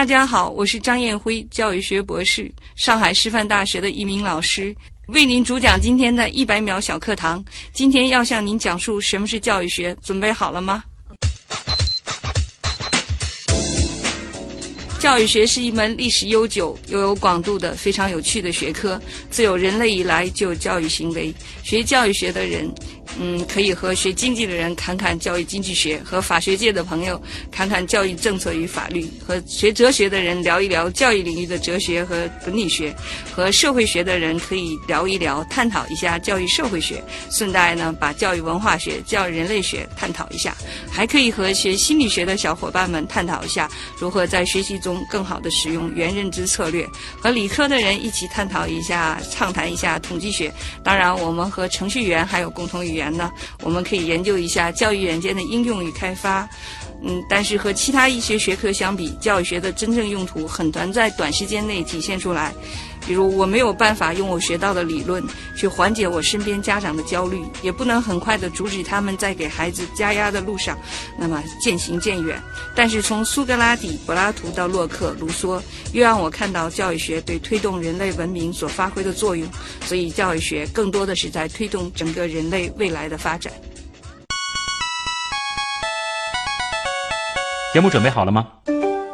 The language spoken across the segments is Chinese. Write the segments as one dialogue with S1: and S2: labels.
S1: 大家好，我是张艳辉，教育学博士，上海师范大学的一名老师，为您主讲今天的一百秒小课堂。今天要向您讲述什么是教育学，准备好了吗？教育学是一门历史悠久、又有广度的非常有趣的学科。自有人类以来，就有教育行为。学教育学的人。嗯，可以和学经济的人侃侃教育经济学，和法学界的朋友侃侃教育政策与法律，和学哲学的人聊一聊教育领域的哲学和伦理学，和社会学的人可以聊一聊，探讨一下教育社会学，顺带呢把教育文化学、教育人类学探讨一下，还可以和学心理学的小伙伴们探讨一下如何在学习中更好的使用原认知策略，和理科的人一起探讨一下、畅谈一下统计学。当然，我们和程序员还有共同语言。言呢，我们可以研究一下教育软件的应用与开发。嗯，但是和其他一些学科相比，教育学的真正用途很难在短时间内体现出来。比如，我没有办法用我学到的理论去缓解我身边家长的焦虑，也不能很快的阻止他们在给孩子加压的路上那么渐行渐远。但是，从苏格拉底、柏拉图到洛克、卢梭，又让我看到教育学对推动人类文明所发挥的作用。所以，教育学更多的是在推动整个人类未来的发展。
S2: 节目准备好了吗？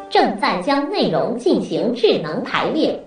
S3: 正在将内容进行智能排列。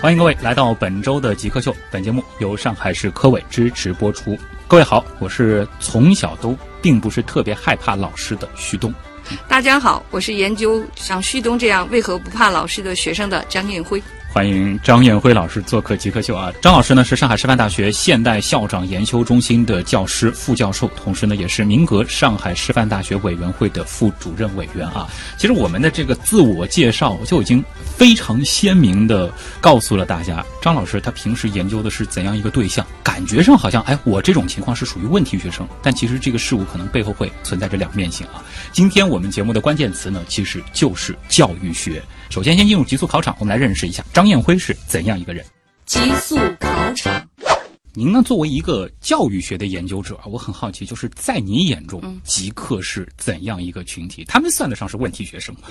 S2: 欢迎各位来到本周的极客秀。本节目由上海市科委支持播出。各位好，我是从小都并不是特别害怕老师的旭东。
S1: 大家好，我是研究像旭东这样为何不怕老师的学生的张艳辉。
S2: 欢迎张艳辉老师做客极客秀啊！张老师呢是上海师范大学现代校长研究中心的教师、副教授，同时呢也是民革上海师范大学委员会的副主任委员啊。其实我们的这个自我介绍就已经非常鲜明的告诉了大家，张老师他平时研究的是怎样一个对象。感觉上好像哎，我这种情况是属于问题学生，但其实这个事物可能背后会存在着两面性啊。今天我们节目的关键词呢，其实就是教育学。首先，先进入极速考场，我们来认识一下张张艳辉是怎样一个人。
S1: 极速考场。
S2: 您呢？作为一个教育学的研究者，我很好奇，就是在你眼中，极客是怎样一个群体？他们算得上是问题学生吗？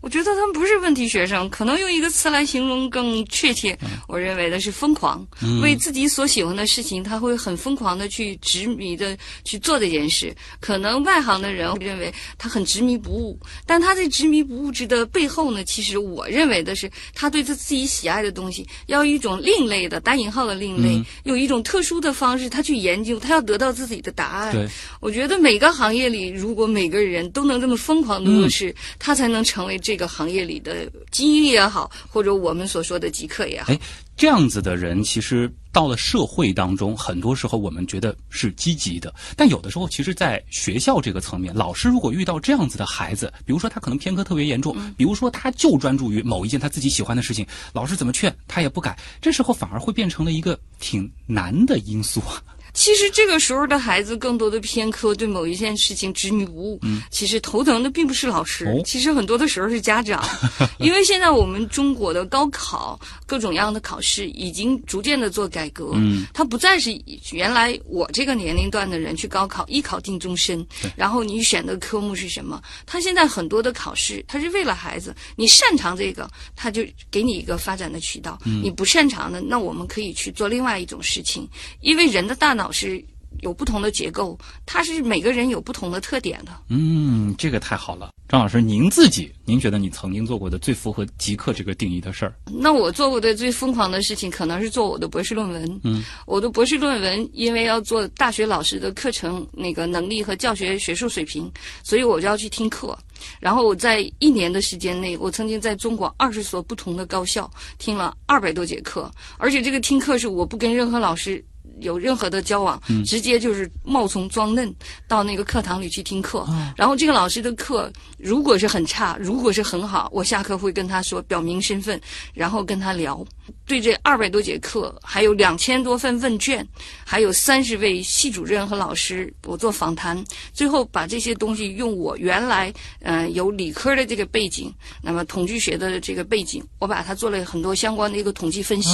S1: 我觉得他们不是问题学生，可能用一个词来形容更确切。我认为的是疯狂，为自己所喜欢的事情，他会很疯狂的去执迷的去做这件事。可能外行的人认为他很执迷不悟，但他在执迷不悟之的背后呢，其实我认为的是，他对他自己喜爱的东西，要一种另类的（打引号的另类），有一种。特殊的方式，他去研究，他要得到自己的答案。
S2: 对，
S1: 我觉得每个行业里，如果每个人都能这么疯狂的做事，他才能成为这个行业里的精英也好，或者我们所说的极客也好。
S2: 哎，这样子的人，其实到了社会当中，很多时候我们觉得是积极的，但有的时候，其实，在学校这个层面，老师如果遇到这样子的孩子，比如说他可能偏科特别严重，比如说他就专注于某一件他自己喜欢的事情，老师怎么劝他也不改，这时候反而会变成了一个挺难的因素啊。
S1: 其实这个时候的孩子更多的偏科，对某一件事情执迷不悟。嗯，其实头疼的并不是老师，其实很多的时候是家长，因为现在我们中国的高考各种样的考试已经逐渐的做改革。嗯，它不再是原来我这个年龄段的人去高考一考定终身，然后你选的科目是什么？他现在很多的考试，他是为了孩子，你擅长这个，他就给你一个发展的渠道；你不擅长的，那我们可以去做另外一种事情，因为人的大脑。老师有不同的结构，它是每个人有不同的特点的。
S2: 嗯，这个太好了，张老师，您自己，您觉得你曾经做过的最符合极客这个定义的事儿？
S1: 那我做过的最疯狂的事情，可能是做我的博士论文。嗯，我的博士论文因为要做大学老师的课程那个能力和教学学术水平，所以我就要去听课。然后我在一年的时间内，我曾经在中国二十所不同的高校听了二百多节课，而且这个听课是我不跟任何老师。有任何的交往，直接就是冒充装嫩到那个课堂里去听课。然后这个老师的课如果是很差，如果是很好，我下课会跟他说表明身份，然后跟他聊。对这二百多节课，还有两千多份问卷，还有三十位系主任和老师，我做访谈，最后把这些东西用我原来嗯有理科的这个背景，那么统计学的这个背景，我把它做了很多相关的一个统计分析。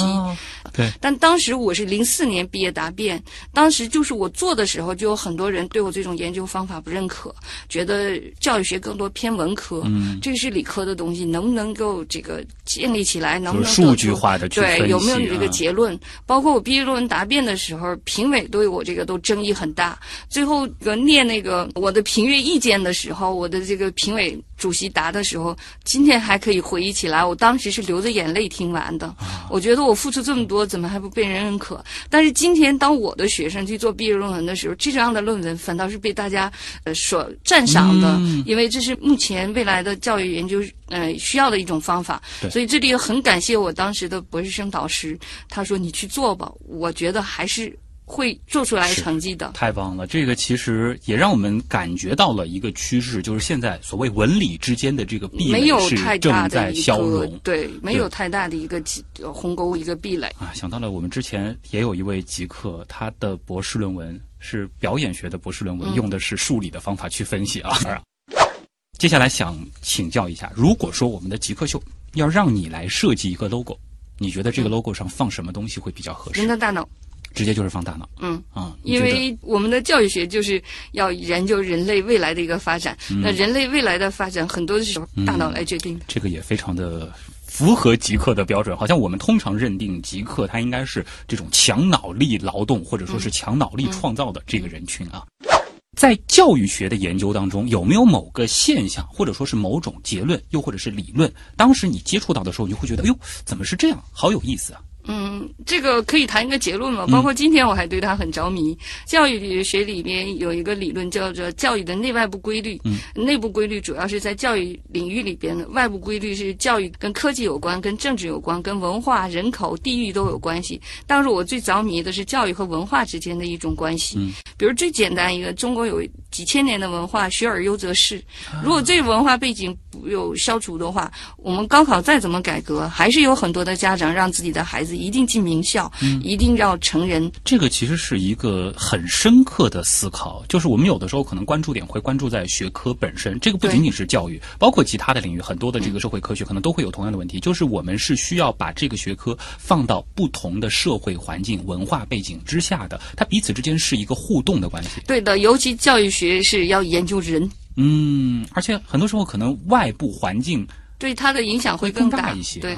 S2: 对。
S1: 但当时我是零四年毕业答辩，当时就是我做的时候，就有很多人对我这种研究方法不认可，觉得教育学更多偏文科，嗯，这个是理科的东西，能不能够这个建立起来，能不能
S2: 数据化的
S1: 对？有没有你这个结论？包括我毕业论文答辩的时候，评委对我这个都争议很大。最后个念那个我的评阅意见的时候，我的这个评委主席答的时候，今天还可以回忆起来，我当时是流着眼泪听完的。我觉得我付出这么多，怎么还不被人认可？但是今天当我的学生去做毕业论文的时候，这样的论文反倒是被大家呃所赞赏的，因为这是目前未来的教育研究呃需要的一种方法。所以这里很感谢我当时的博士生导师，他说你去做吧，我觉得还是。会做出来成绩的，
S2: 太棒了！这个其实也让我们感觉到了一个趋势，就是现在所谓文理之间的这个壁垒是正在消融。
S1: 对，没有太大的一个鸿沟，一个壁垒
S2: 啊！想到了我们之前也有一位极客，他的博士论文是表演学的博士论文，用的是数理的方法去分析啊。接下来想请教一下，如果说我们的极客秀要让你来设计一个 logo，你觉得这个 logo 上放什么东西会比较合适？
S1: 人的大脑。
S2: 直接就是放大脑，
S1: 嗯
S2: 啊，
S1: 因为我们的教育学就是要研究人类未来的一个发展。那人类未来的发展，很多的时候大脑来决定的。
S2: 这个也非常的符合极客的标准。好像我们通常认定极客，他应该是这种强脑力劳动或者说是强脑力创造的这个人群啊。在教育学的研究当中，有没有某个现象，或者说是某种结论，又或者是理论，当时你接触到的时候，你就会觉得，哎呦，怎么是这样？好有意思啊！
S1: 嗯，这个可以谈一个结论嘛？包括今天我还对他很着迷。教育学里面有一个理论叫做教育的内外部规律。嗯，内部规律主要是在教育领域里边的，外部规律是教育跟科技有关、跟政治有关、跟文化、人口、地域都有关系。当时我最着迷的是教育和文化之间的一种关系。嗯，比如最简单一个，中国有几千年的文化，学而优则仕。如果这个文化背景不有消除的话，我们高考再怎么改革，还是有很多的家长让自己的孩子。一定进名校，一定要成人。
S2: 这个其实是一个很深刻的思考，就是我们有的时候可能关注点会关注在学科本身。这个不仅仅是教育，包括其他的领域，很多的这个社会科学可能都会有同样的问题。就是我们是需要把这个学科放到不同的社会环境、文化背景之下的，它彼此之间是一个互动的关系。
S1: 对的，尤其教育学是要研究人。
S2: 嗯，而且很多时候可能外部环境
S1: 对它的影响会
S2: 更
S1: 大
S2: 一些。
S1: 对。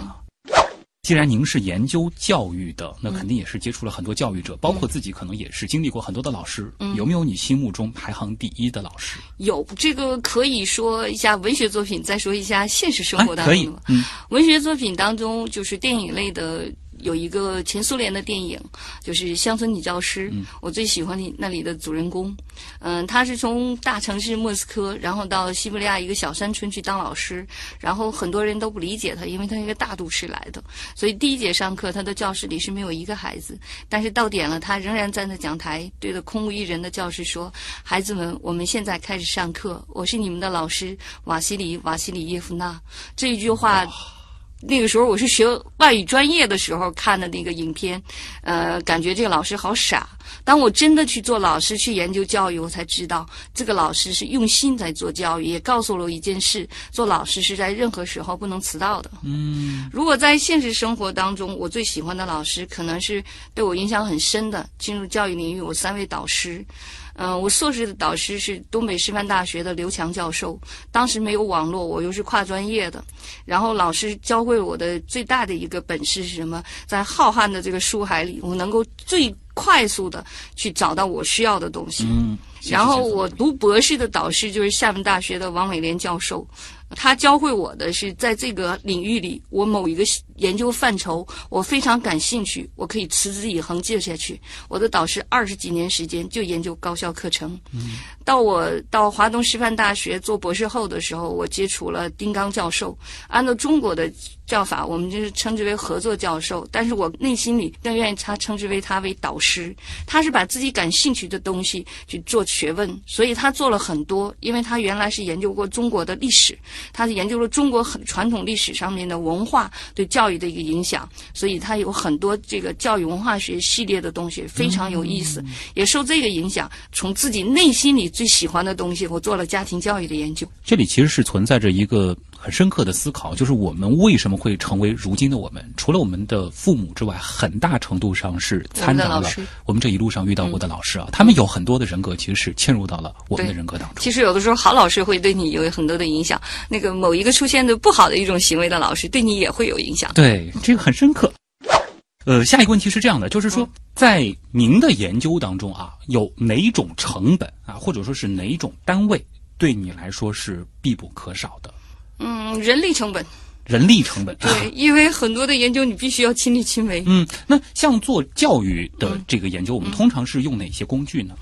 S2: 既然您是研究教育的，那肯定也是接触了很多教育者，包括自己可能也是经历过很多的老师。有没有你心目中排行第一的老师？
S1: 有，这个可以说一下文学作品，再说一下现实生活当中。
S2: 可以，嗯，
S1: 文学作品当中就是电影类的。有一个前苏联的电影，就是《乡村女教师》，我最喜欢的那里的主人公，嗯，他是从大城市莫斯科，然后到西伯利亚一个小山村去当老师，然后很多人都不理解他，因为他是一个大都市来的，所以第一节上课，他的教室里是没有一个孩子，但是到点了，他仍然站在讲台，对着空无一人的教室说：“孩子们，我们现在开始上课，我是你们的老师瓦西里瓦西里耶夫娜。”这一句话。那个时候我是学外语专业的时候看的那个影片，呃，感觉这个老师好傻。当我真的去做老师去研究教育，我才知道这个老师是用心在做教育，也告诉了我一件事：做老师是在任何时候不能迟到的。
S2: 嗯，
S1: 如果在现实生活当中，我最喜欢的老师可能是对我影响很深的。进入教育领域，我三位导师。嗯，我硕士的导师是东北师范大学的刘强教授。当时没有网络，我又是跨专业的，然后老师教会我的最大的一个本事是什么？在浩瀚的这个书海里，我能够最快速的去找到我需要的东西。
S2: 嗯，
S1: 然后我读博士的导师就是厦门大学的王伟莲教授，他教会我的是在这个领域里，我某一个研究范畴我非常感兴趣，我可以持之以恒接下去。我的导师二十几年时间就研究高校课程。嗯，到我到华东师范大学做博士后的时候，我接触了丁刚教授。按照中国的叫法，我们就是称之为合作教授，但是我内心里更愿意他称之为他为导师。他是把自己感兴趣的东西去做学问，所以他做了很多。因为他原来是研究过中国的历史，他是研究了中国很传统历史上面的文化对教育的一个影响，所以他有很多这个教育文化学系列的东西非常有意思。也受这个影响，从自己内心里最喜欢的东西，我做了家庭教育的研究。
S2: 这里其实是存在着一个。很深刻的思考，就是我们为什么会成为如今的我们？除了我们的父母之外，很大程度上是参杂了我们这一路上遇到过的老师啊。他们有很多的人格，其实是嵌入到了我们的人格当中。
S1: 其实有的时候，好老师会对你有很多的影响。那个某一个出现的不好的一种行为的老师，对你也会有影响。
S2: 对，这个很深刻。呃，下一个问题是这样的，就是说，在您的研究当中啊，有哪种成本啊，或者说是哪种单位，对你来说是必不可少的？
S1: 嗯，人力成本，
S2: 人力成本，
S1: 对，因为很多的研究你必须要亲力亲为。
S2: 嗯，那像做教育的这个研究，我们通常是用哪些工具呢？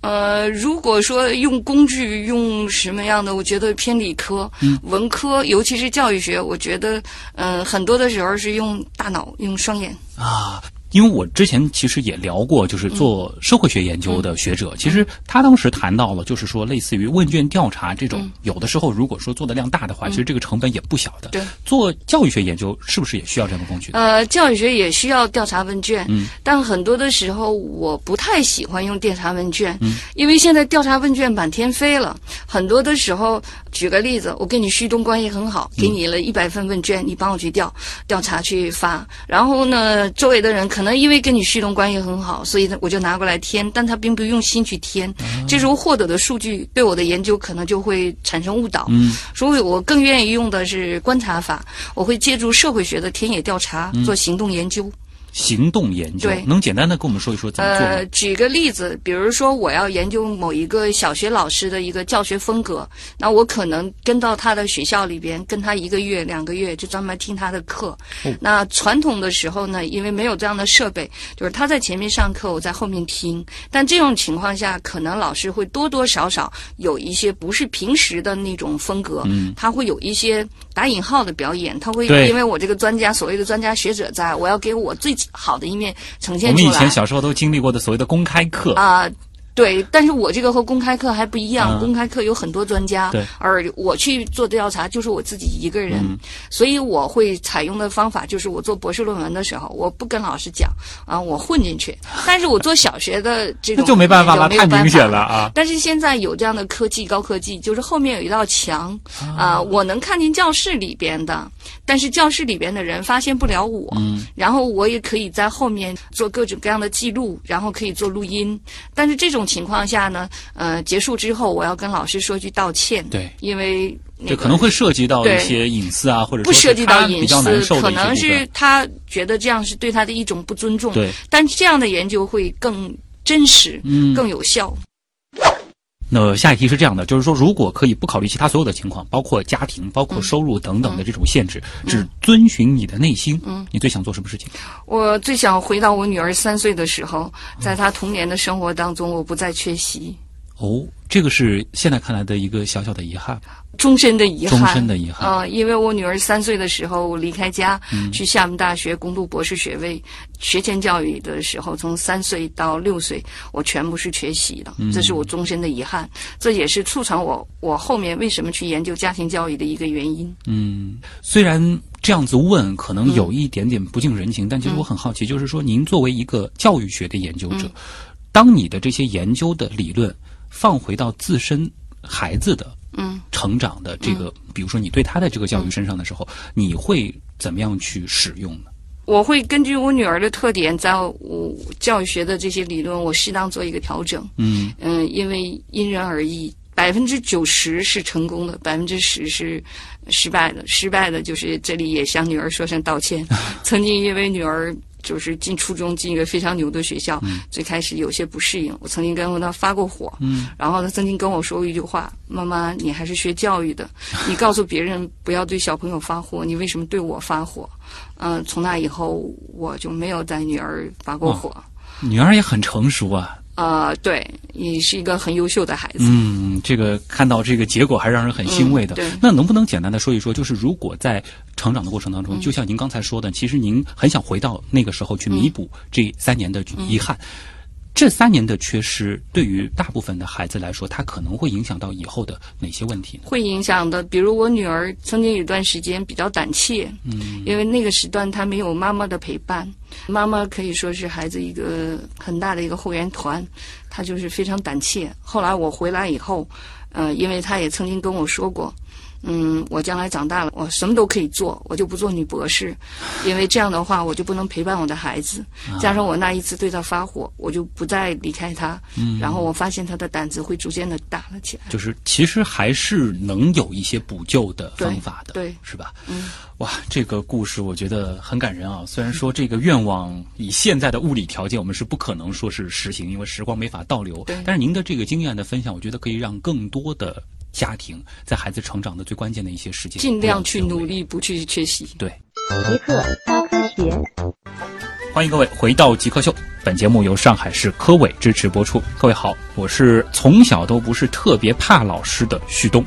S1: 呃，如果说用工具用什么样的，我觉得偏理科、文科，尤其是教育学，我觉得，嗯，很多的时候是用大脑、用双眼
S2: 啊。因为我之前其实也聊过，就是做社会学研究的学者，其实他当时谈到了，就是说类似于问卷调查这种，有的时候如果说做的量大的话，其实这个成本也不小的。
S1: 对，
S2: 做教育学研究是不是也需要这样的工具？
S1: 呃，教育学也需要调查问卷，嗯，但很多的时候我不太喜欢用调查问卷，嗯，因为现在调查问卷满天飞了，很多的时候，举个例子，我跟你旭东关系很好，给你了一百份问卷，你帮我去调调查去发，然后呢，周围的人可。可能因为跟你旭东关系很好，所以呢，我就拿过来添，但他并不用心去添，这时候获得的数据对我的研究可能就会产生误导。嗯，所以我更愿意用的是观察法，我会借助社会学的田野调查做行动研究。
S2: 行动研究，能简单的跟我们说一说怎么做
S1: 呃，举个例子，比如说我要研究某一个小学老师的一个教学风格，那我可能跟到他的学校里边，跟他一个月、两个月，就专门听他的课。那传统的时候呢，因为没有这样的设备，就是他在前面上课，我在后面听。但这种情况下，可能老师会多多少少有一些不是平时的那种风格，他会有一些打引号的表演，他会因为我这个专家，所谓的专家学者，在我要给我最。好的一面呈现
S2: 出来。我们以前小时候都经历过的所谓的公开课
S1: 啊。对，但是我这个和公开课还不一样。公开课有很多专家，而我去做调查就是我自己一个人，所以我会采用的方法就是我做博士论文的时候，我不跟老师讲啊，我混进去。但是我做小学的这种
S2: 就没办法
S1: 了，
S2: 太明显了啊。
S1: 但是现在有这样的科技，高科技就是后面有一道墙啊，我能看见教室里边的，但是教室里边的人发现不了我。嗯，然后我也可以在后面做各种各样的记录，然后可以做录音，但是这种。情况下呢，呃，结束之后我要跟老师说句道歉，
S2: 对，
S1: 因为
S2: 这可能会涉及到一些隐私啊，或者
S1: 不涉及到隐私，可能是他觉得这样是对他的一种不尊重，
S2: 对，
S1: 但这样的研究会更真实，嗯，更有效。
S2: 那下一题是这样的，就是说，如果可以不考虑其他所有的情况，包括家庭、包括收入等等的这种限制，只遵循你的内心，嗯，你最想做什么事情？
S1: 我最想回到我女儿三岁的时候，在她童年的生活当中，我不再缺席。
S2: 哦，这个是现在看来的一个小小的遗憾。
S1: 终身的遗憾，
S2: 终身的遗憾
S1: 啊！因为我女儿三岁的时候我离开家，去厦门大学攻读博士学位，学前教育的时候，从三岁到六岁，我全部是缺席的，这是我终身的遗憾。这也是促成我我后面为什么去研究家庭教育的一个原因。
S2: 嗯，虽然这样子问可能有一点点不近人情，但其实我很好奇，就是说，您作为一个教育学的研究者，当你的这些研究的理论放回到自身孩子的。
S1: 嗯，
S2: 成长的这个，比如说你对他的这个教育身上的时候，你会怎么样去使用呢？
S1: 我会根据我女儿的特点，在我教育学的这些理论，我适当做一个调整。嗯嗯，因为因人而异，百分之九十是成功的，百分之十是失败的。失败的就是这里也向女儿说声道歉。曾经因为女儿就是进初中进一个非常牛的学校，最开始有些不适应。我曾经跟他发过火，
S2: 嗯，
S1: 然后他曾经跟我说过一句话：“妈妈，你还是学教育的，你告诉别人不要对小朋友发火，你为什么对我发火？”嗯、从那以后我就没有带女儿发过火。
S2: 女儿也很成熟啊。
S1: 啊、对，你是一个很优秀的孩子。
S2: 嗯，这个看到这个结果还让人很欣慰的。
S1: 嗯对
S2: 那能不能简单的说一说，就是如果在成长的过程当中，
S1: 嗯
S2: 就像您刚才说的，其实您很想回到那个时候去弥补这三年的遗憾。
S1: 嗯
S2: 这三年的缺失，对于大部分的孩子来说，他可能会影响到以后的哪些问题呢？
S1: 会影响的，比如我女儿曾经有一段时间比较胆怯，嗯，因为那个时段她没有妈妈的陪伴，妈妈可以说是孩子一个很大的一个后援团，她就是非常胆怯。后来我回来以后，呃，因为她也曾经跟我说过，嗯，我将来长大了，我什么都可以做，我就不做女博士，因为这样的话我就不能陪伴我的孩子。加上我那一次对他发火，我就不再离开她，然后我发现他的胆子会逐渐的大了起来。
S2: 就是其实还是能有一些补救的方法的，
S1: 对对
S2: 是吧？
S1: 嗯，
S2: 哇，这个故事我觉得很感人啊。虽然说这个愿望以现在的物理条件，我们是不可能说是实行，因为时光没法倒流
S1: 对。
S2: 但是您的这个经验的分享，我觉得可以让更多的家庭在孩子成长的最关键的一些时间，
S1: 尽量去努。力，不去缺席。
S2: 对，
S3: 极客高科学。
S2: 欢迎各位回到极客秀。本节目由上海市科委支持播出。各位好，我是从小都不是特别怕老师的旭东。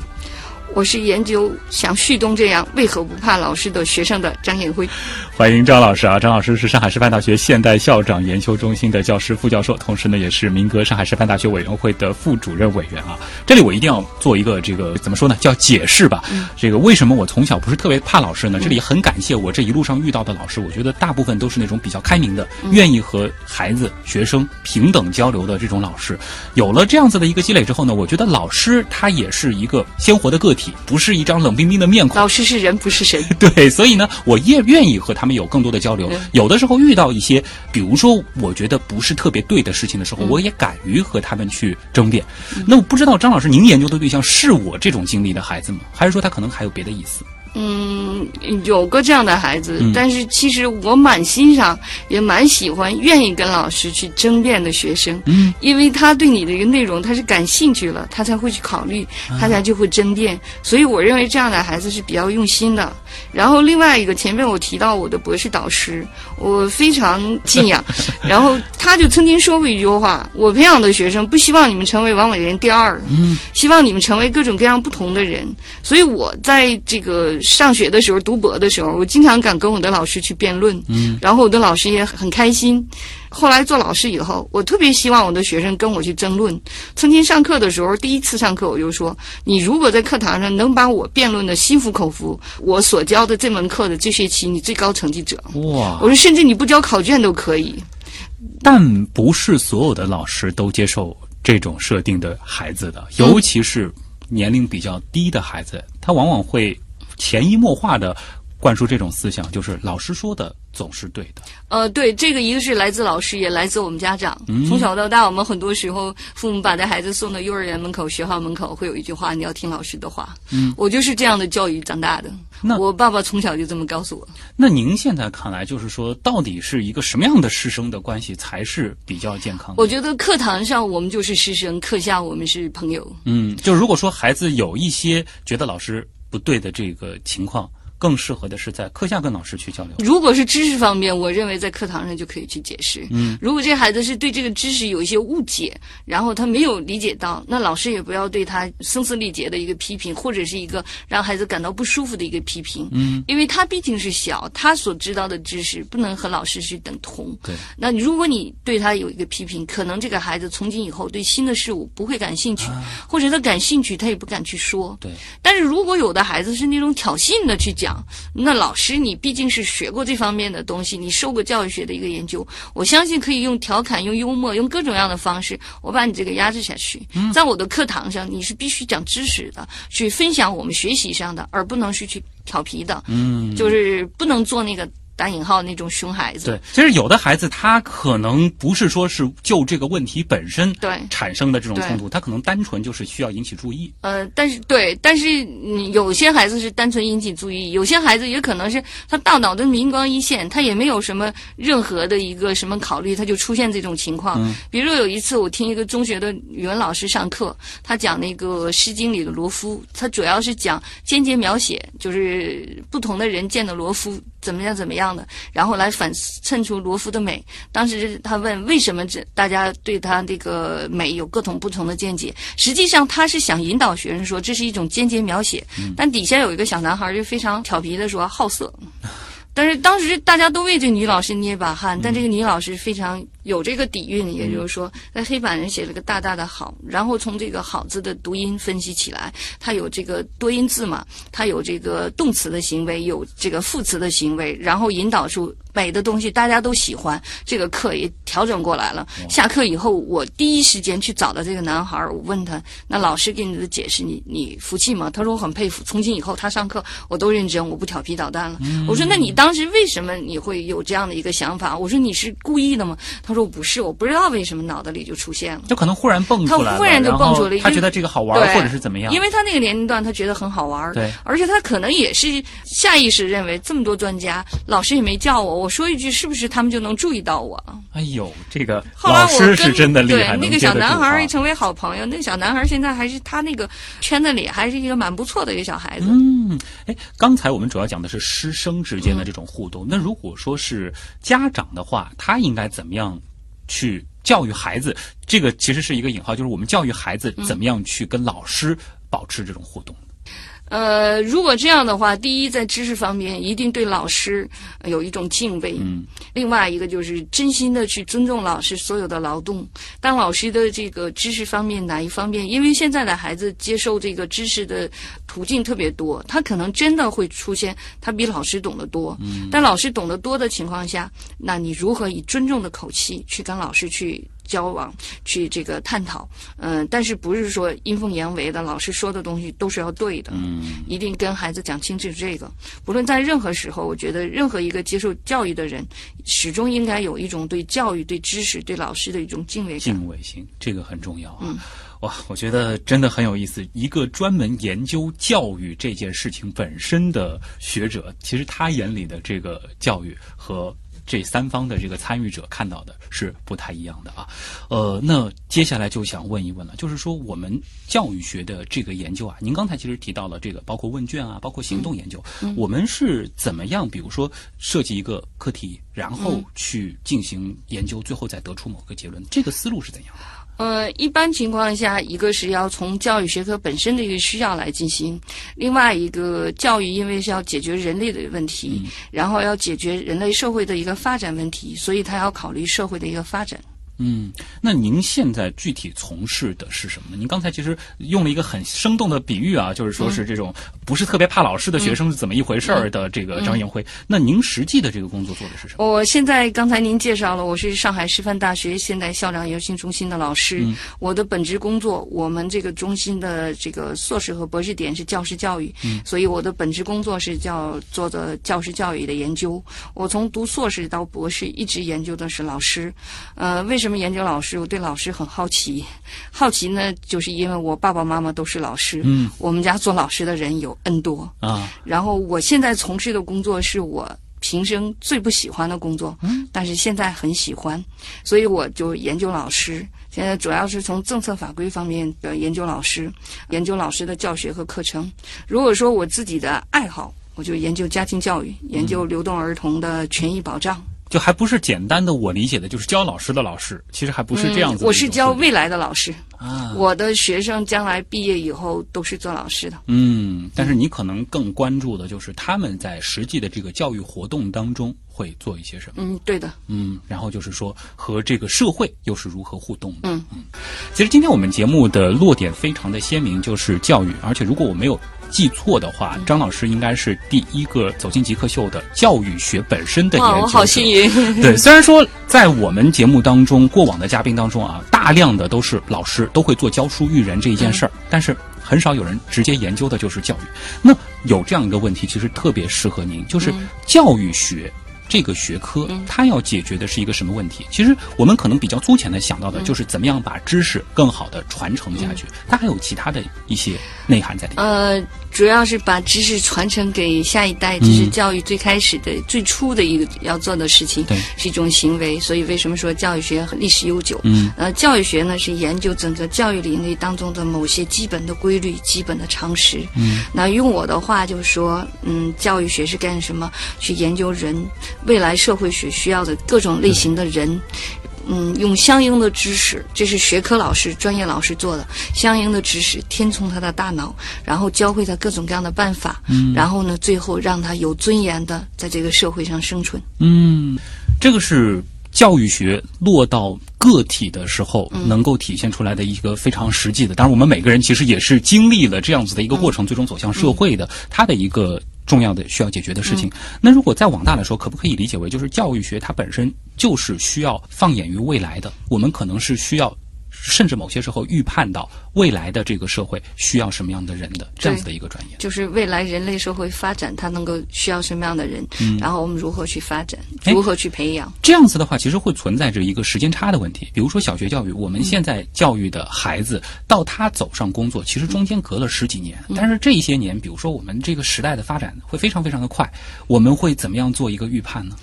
S1: 我是研究像旭东这样为何不怕老师的学生的张艳辉。
S2: 欢迎张老师啊！张老师是上海师范大学现代校长研究中心的教师、副教授，同时呢，也是民革上海师范大学委员会的副主任委员啊。这里我一定要做一个这个怎么说呢？叫解释吧。这个为什么我从小不是特别怕老师呢？这里很感谢我这一路上遇到的老师，我觉得大部分都是那种比较开明的，愿意和孩子、学生平等交流的这种老师。有了这样子的一个积累之后呢，我觉得老师他也是一个鲜活的个体，不是一张冷冰冰的面孔。
S1: 老师是人，不是神。
S2: 对，所以呢，我也愿意和他们有更多的交流。有的时候遇到一些，比如说我觉得不是特别对的事情的时候，我也敢于和他们去争辩。那我不知道张老师，您研究的对象是我这种经历的孩子吗？还是说他可能还有别的意思？
S1: 嗯，有个这样的孩子，
S2: 嗯
S1: 但是其实我蛮欣赏，也蛮喜欢愿意跟老师去争辩的学生。
S2: 嗯，
S1: 因为他对你的一个内容他是感兴趣了，他才会去考虑，他才就会争辩。所以我认为这样的孩子是比较用心的。然后另外一个，前面我提到我的博士导师，我非常敬仰。然后他就曾经说过一句话：我培养的学生不希望你们成为王伟人第二，
S2: 嗯，
S1: 希望你们成为各种各样不同的人。所以我在这个上学的时候、读博的时候，我经常敢跟我的老师去辩论，
S2: 嗯，
S1: 然后我的老师也很开心。后来做老师以后，我特别希望我的学生跟我去争论。曾经上课的时候，第一次上课我就说：你如果在课堂上能把我辩论的心服口服，我所教的这门课的这学期你最高成绩者。
S2: 哇
S1: 我！说，甚至你不交考卷都可以。
S2: 但不是所有的老师都接受这种设定的孩子的，尤其是年龄比较低的孩子，他往往会潜移默化的灌输这种思想，就是老师说的总是对的。
S1: 呃，对，这个一个是来自老师，也来自我们家长。
S2: 嗯
S1: 从小到大，我们很多时候父母把这孩子送到幼儿园门口、学校门口，会有一句话：你要听老师的话。
S2: 嗯，
S1: 我就是这样的教育长大的。
S2: 那
S1: 我爸爸从小就这么告诉我。
S2: 那您现在看来，就是说，到底是一个什么样的师生的关系才是比较健康的？
S1: 我觉得课堂上我们就是师生，课下我们是朋友。
S2: 嗯，就如果说孩子有一些觉得老师不对的这个情况，更适合的是在课下跟老师去交流。
S1: 如果是知识方面，我认为在课堂上就可以去解释。
S2: 嗯，
S1: 如果这孩子是对这个知识有一些误解，然后他没有理解到，那老师也不要对他声嘶力竭的一个批评，或者是一个让孩子感到不舒服的一个批评。
S2: 嗯，
S1: 因为他毕竟是小，他所知道的知识不能和老师去等同。
S2: 对，
S1: 那如果你对他有一个批评，可能这个孩子从今以后对新的事物不会感兴趣，或者他感兴趣，他也不敢去说。
S2: 对，
S1: 但是如果有的孩子是那种挑衅的去讲，那老师你毕竟是学过这方面的东西，你受过教育学的一个研究，我相信可以用调侃、用幽默、用各种各样的方式，我把你这个压制下去。在我的课堂上，你是必须讲知识的，去分享我们学习上的，而不能是去调皮的。
S2: 嗯，
S1: 就是不能做那个打引号那种熊孩子。
S2: 对，其实有的孩子他可能不是说是就这个问题本身
S1: 对
S2: 产生的这种冲突，他可能单纯就是需要引起注意。
S1: 呃，但是对，但是嗯有些孩子是单纯引起注意，有些孩子也可能是他大脑的灵光一现，他也没有什么任何的一个什么考虑，他就出现这种情况。比如有一次我听一个中学的语文老师上课，他讲那个《诗经》里的罗夫，他主要是讲间接描写，就是不同的人见的罗夫怎么样怎么样的，然后来反衬出罗夫的美。当时他问为什么这大家对他这个美有各种不同的见解，实际上他是想引导学生说这是一种间接描写，但底下有一个小男孩就非常调皮的说好色。但是当时大家都为这女老师捏把汗，但这个女老师非常有这个底蕴，也就是说，在黑板上写了个大大的“好”，然后从这个“好”字的读音分析起来，它有这个多音字嘛，它有这个动词的行为，有这个副词的行为，然后引导出美的东西，大家都喜欢。这个课也调整过来了。下课以后，我第一时间去找到这个男孩，我问他：“那老师给你的解释，你你服气吗？”他说：“我很佩服。从今以后，他上课我都认真，我不调皮捣蛋了。”我说：“那你当时为什么你会有这样的一个想法？”我说：“你是故意的吗？”他说：“不是，我不知道为什么脑子里就出现了。”
S2: 就可能忽然蹦出来了，
S1: 他忽然就蹦出来了，
S2: 他觉得这个好玩，或者是怎么样？
S1: 因为他那个年龄段，他觉得很好玩。
S2: 对，
S1: 而且他可能也是下意识认为，这么多专家，老师也没叫我，我说一句，是不是他们就能注意到我？
S2: 哎呦，这个老师是真的厉害，
S1: 对那个小男孩成为好朋友。那个小男孩现在还是他那个圈子里还是一个蛮不错的一个小孩子。
S2: 嗯，哎，刚才我们主要讲的是师生之间的这种互动。那如果说是家长的话，他应该怎么样去教育孩子？这个其实是一个引号，就是我们教育孩子怎么样去跟老师保持这种互动。
S1: 呃，如果这样的话，第一，在知识方面一定对老师有一种敬畏；
S2: 嗯，
S1: 另外一个就是真心的去尊重老师所有的劳动。当老师的这个知识方面哪一方面，因为现在的孩子接受这个知识的途径特别多，他可能真的会出现他比老师懂得多。
S2: 嗯，
S1: 但老师懂得多的情况下，那你如何以尊重的口气去跟老师去？交往去这个探讨，嗯，但是不是说阴奉阳违的？老师说的东西都是要对的，
S2: 嗯，
S1: 一定跟孩子讲清楚这个。不论在任何时候，我觉得任何一个接受教育的人，始终应该有一种对教育、对知识、对老师的一种敬畏
S2: 心。敬畏心，这个很重要啊！哇，我觉得真的很有意思。一个专门研究教育这件事情本身的学者，其实他眼里的这个教育和。这三方的这个参与者看到的是不太一样的啊，呃，那接下来就想问一问了，就是说我们教育学的这个研究啊，您刚才其实提到了这个，包括问卷啊，包括行动研究，我们是怎么样，比如说设计一个课题，然后去进行研究，最后再得出某个结论，这个思路是怎样的？
S1: 呃，一般情况下，一个是要从教育学科本身的一个需要来进行；另外一个，教育因为是要解决人类的问题，然后要解决人类社会的一个发展问题，所以它要考虑社会的一个发展。
S2: 嗯，那您现在具体从事的是什么呢？您刚才其实用了一个很生动的比喻啊，就是说是这种不是特别怕老师的学生是怎么一回事儿的这个张艳辉。那您实际的这个工作做的是什么？
S1: 我现在刚才您介绍了，我是上海师范大学现代校长研究中心的老师。我的本职工作，我们这个中心的这个硕士和博士点是教师教育，所以我的本职工作是叫做的教师教育的研究。我从读硕士到博士一直研究的是老师，呃，为什什么研究老师？我对老师很好奇，好奇呢，就是因为我爸爸妈妈都是老师，
S2: 嗯，
S1: 我们家做老师的人有 N 多
S2: 啊。
S1: 然后我现在从事的工作是我平生最不喜欢的工作，
S2: 嗯，
S1: 但是现在很喜欢，所以我就研究老师。现在主要是从政策法规方面的研究老师，研究老师的教学和课程。如果说我自己的爱好，我就研究家庭教育，研究流动儿童的权益保障。
S2: 就还不是简单的，我理解的就是教老师的老师，其实还不是这样子。
S1: 我是教未来的老师
S2: 啊，
S1: 我的学生将来毕业以后都是做老师的。
S2: 嗯，但是你可能更关注的就是他们在实际的这个教育活动当中会做一些什么。
S1: 嗯，对的。
S2: 嗯，然后就是说和这个社会又是如何互动的。
S1: 嗯
S2: 嗯，其实今天我们节目的落点非常的鲜明，就是教育，而且如果我没有。记错的话，张老师应该是第一个走进极客秀的教育学本身的研究
S1: 好幸运。
S2: 对，虽然说在我们节目当中，过往的嘉宾当中啊，大量的都是老师，都会做教书育人这一件事儿，但是很少有人直接研究的就是教育。那有这样一个问题，其实特别适合您，就是教育学。这个学科，它要解决的是一个什么问题？其实我们可能比较粗浅的想到的就是怎么样把知识更好的传承下去，它还有其他的一些内涵在里面。
S1: 呃，主要是把知识传承给下一代，这是教育最开始的、最初的一个要做的事情，
S2: 对
S1: 是一种行为。所以为什么说教育学历史悠久？
S2: 嗯，
S1: 呃，教育学呢是研究整个教育领域当中的某些基本的规律、基本的常识。
S2: 嗯，
S1: 那用我的话就是说，嗯，教育学是干什么？去研究人未来社会学需要的各种类型的人。嗯，用相应的知识，这是学科老师、专业老师做的。相应的知识填充他的大脑，然后教会他各种各样的办法，嗯，然后呢，最后让他有尊严的在这个社会上生存。
S2: 嗯，这个是教育学落到个体的时候能够体现出来的一个非常实际的。当然，我们每个人其实也是经历了这样子的一个过程，最终走向社会的，他的一个。重要的需要解决的事情。那如果再往大来说，可不可以理解为，就是教育学它本身就是需要放眼于未来的？我们可能是需要，甚至某些时候预判到未来的这个社会需要什么样的人的这样子的一个专业。
S1: 就是未来人类社会发展，它能够需要什么样的人，
S2: 嗯
S1: 然后我们如何去发展，
S2: 哎
S1: 如何去培养。
S2: 这样子的话，其实会存在着一个时间差的问题。比如说小学教育，我们现在教育的孩子到他走上工作，其实中间隔了十几年。但是这一些年，比如说我们这个时代的发展会非常非常的快，我们会怎么样做一个预判呢？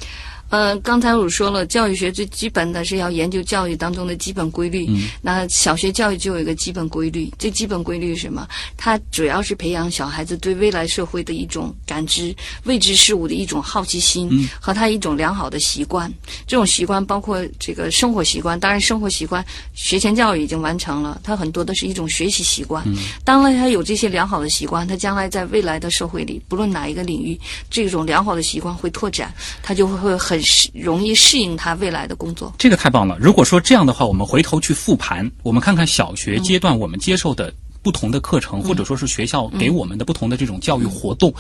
S1: 呃，刚才我说了，教育学最基本的是要研究教育当中的基本规律。
S2: 嗯
S1: 那小学教育就有一个基本规律，这基本规律是什么？它主要是培养小孩子对未来社会的一种感知、未知事物的一种好奇心、
S2: 嗯
S1: 和他一种良好的习惯。这种习惯包括这个生活习惯，当然生活习惯学前教育已经完成了，它很多的是一种学习习惯。
S2: 嗯
S1: 当然他有这些良好的习惯，他将来在未来的社会里，不论哪一个领域，这种良好的习惯会拓展，他就会很适容易适应他未来的工作。
S2: 这个太棒了！如果说这样的话，我们回头去复盘，我们看看小学阶段我们接受的不同的课程，或者说是学校给我们的不同的这种教育活动。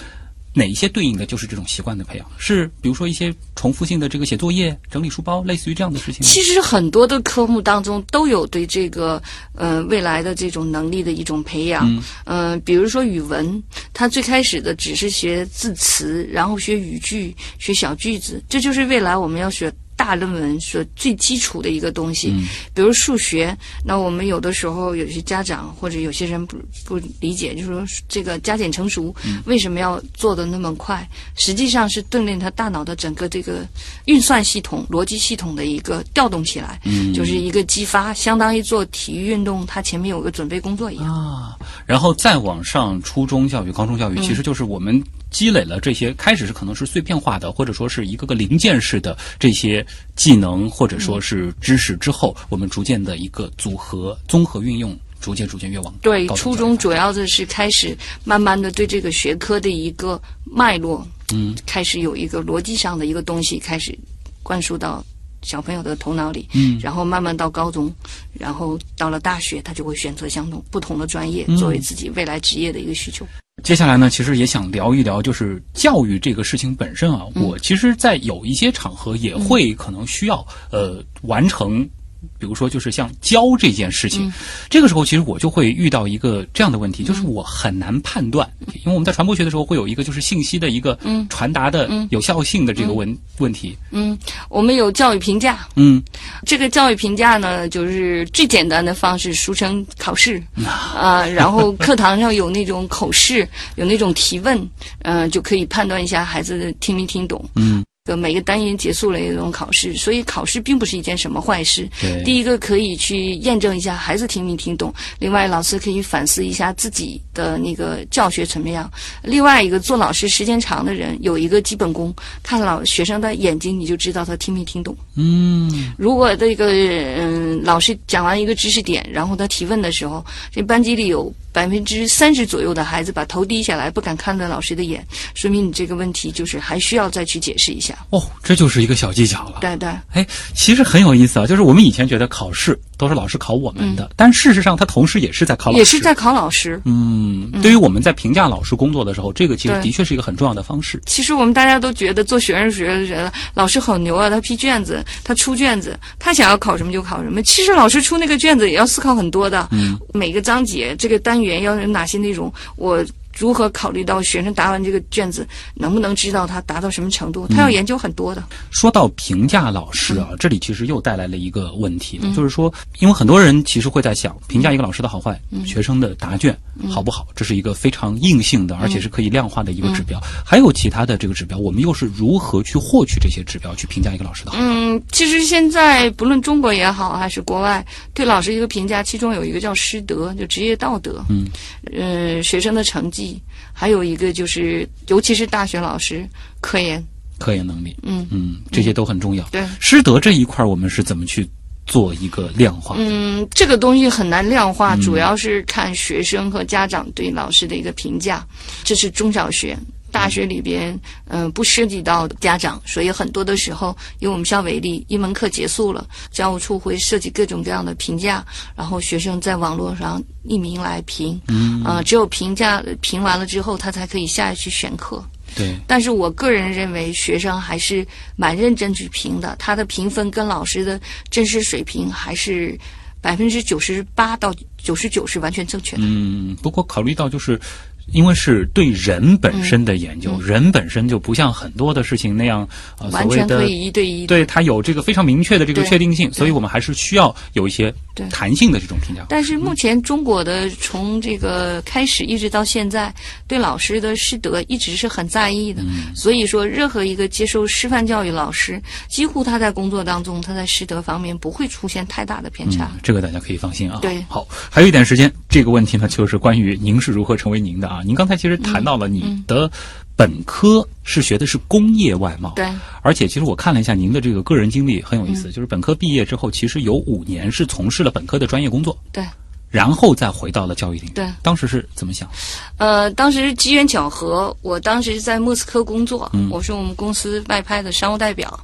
S2: 哪一些对应的就是这种习惯的培养？是比如说一些重复性的这个写作业、整理书包，类似于这样的事情？
S1: 其实很多的科目当中都有对这个呃未来的这种能力的一种培养。
S2: 嗯
S1: 呃，比如说语文，它最开始的只是学字词，然后学语句、学小句子，这就是未来我们要学。大论文所最基础的一个东西，
S2: 嗯
S1: 比如数学，那我们有的时候有些家长或者有些人不不理解，就是说这个加减乘除
S2: 嗯
S1: 为什么要做的那么快？实际上是锻炼他大脑的整个这个运算系统、逻辑系统的一个调动起来，
S2: 嗯
S1: 就是一个激发，相当于做体育运动，它前面有个准备工作一样。
S2: 啊，然后再往上，初中教育、高中教育，其实就是我们积累了这些，开始是可能是碎片化的，或者说是一个个零件式的这些技能，或者说是知识之后，我们逐渐的一个组合、综合运用，逐渐逐渐越往
S1: 对，初中主要的是开始慢慢的对这个学科的一个脉络，
S2: 嗯，
S1: 开始有一个逻辑上的一个东西开始灌输到小朋友的头脑里，
S2: 嗯
S1: 然后慢慢到高中，然后到了大学，他就会选择相同不同的专业
S2: 嗯
S1: 作为自己未来职业的一个需求。
S2: 接下来呢，其实也想聊一聊，就是教育这个事情本身啊。我其实，在有一些场合也会可能需要呃完成。比如说，就是像教这件事情，这个时候其实我就会遇到一个这样的问题，就是我很难判断，因为我们在传播学的时候会有一个就是信息的一个传达的有效性的这个问问题。
S1: 嗯，我们有教育评价，
S2: 嗯。
S1: 这个教育评价呢，就是最简单的方式，俗称考试。啊、然后课堂上有那种口试，有那种提问，嗯、就可以判断一下孩子听没听懂。
S2: 嗯，
S1: 呃，每个单元结束了一种考试，所以考试并不是一件什么坏事。第一个可以去验证一下孩子听没听懂，另外老师可以反思一下自己的那个教学怎么样。另外一个做老师时间长的人有一个基本功，看老学生的眼睛你就知道他听没听懂。
S2: 嗯
S1: 如果这个嗯老师讲完一个知识点，然后他提问的时候，这班级里有百分之三十左右的孩子把头低下来，不敢看着老师的眼，说明你这个问题就是还需要再去解释一下。
S2: 哦，这就是一个小技巧了。
S1: 对对。
S2: 哎，其实很有意思啊，就是我们以前觉得考试都是老师考我们的，但事实上他同时也是在考老师，
S1: 也是在考老师。
S2: 嗯，对于我们在评价老师工作的时候，这个其实的确是一个很重要的方式。
S1: 其实我们大家都觉得做学生时觉得老师好牛啊，他批卷子，他出卷子，他想要考什么就考什么。其实老师出那个卷子也要思考很多的，
S2: 嗯，
S1: 每个章节这个单元要有哪些内容，我如何考虑到学生答完这个卷子能不能知道他达到什么程度，他要研究很多的。
S2: 说到评价老师啊，这里其实又带来了一个问题，就是说，因为很多人其实会在想，评价一个老师的好坏，学生的答卷好不好，这是一个非常硬性的，而且是可以量化的一个指标。还有其他的这个指标，我们又是如何去获取这些指标去评价一个老师的好？
S1: 嗯，其实现在不论中国也好，还是国外，对老师一个评价，其中有一个叫师德，就职业道德。
S2: 嗯，
S1: 呃，学生的成绩，还有一个就是，尤其是大学老师科研。
S2: 科研能力，
S1: 嗯
S2: 嗯，这些都很重要。
S1: 对
S2: 师德这一块，我们是怎么去做一个量化？
S1: 嗯，这个东西很难量化，主要是看学生和家长对老师的一个评价。这是中小学。大学里边，嗯、不涉及到家长，所以很多的时候，以我们校为例，一门课结束了，教务处会设计各种各样的评价，然后学生在网络上匿名来评，
S2: 嗯
S1: 呃，只有评价评完了之后，他才可以下去选课。
S2: 对，
S1: 但是我个人认为，学生还是蛮认真去评的，他的评分跟老师的真实水平还是百分之九十八到九十九是完全正确的。
S2: 嗯，不过考虑到就是。因为是对人本身的研究，人本身就不像很多的事情那样，呃，所
S1: 嗯完
S2: 谓的
S1: 全可以一对一。
S2: 对它有这个非常明确的这个确定性，所以我们还是需要有一些弹性的这种评价。
S1: 但是目前中国的从这个开始一直到现在，对老师的师德一直是很在意的。
S2: 嗯
S1: 所以说，任何一个接受师范教育老师，几乎他在工作当中，他在师德方面不会出现太大的偏差。
S2: 嗯，这个大家可以放心啊。
S1: 对
S2: 好，还有一点时间，这个问题呢，就是关于您是如何成为您的啊。您刚才其实谈到了你的本科是学的是工业外贸，
S1: 对，
S2: 而且其实我看了一下您的这个个人经历很有意
S1: 嗯
S2: 思，就是本科毕业之后，其实有五年是从事了本科的专业工作，
S1: 对。
S2: 然后再回到了教育领域。
S1: 对
S2: 当时是怎么想？
S1: 呃，当时机缘巧合，我当时在莫斯科工作，
S2: 嗯
S1: 我是我们公司外派的商务代表。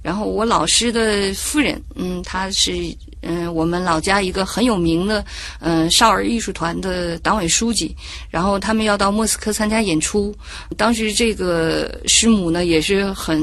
S1: 然后我老师的夫人，嗯，她是嗯、我们老家一个很有名的嗯、少儿艺术团的党委书记。然后他们要到莫斯科参加演出，当时这个师母呢也是很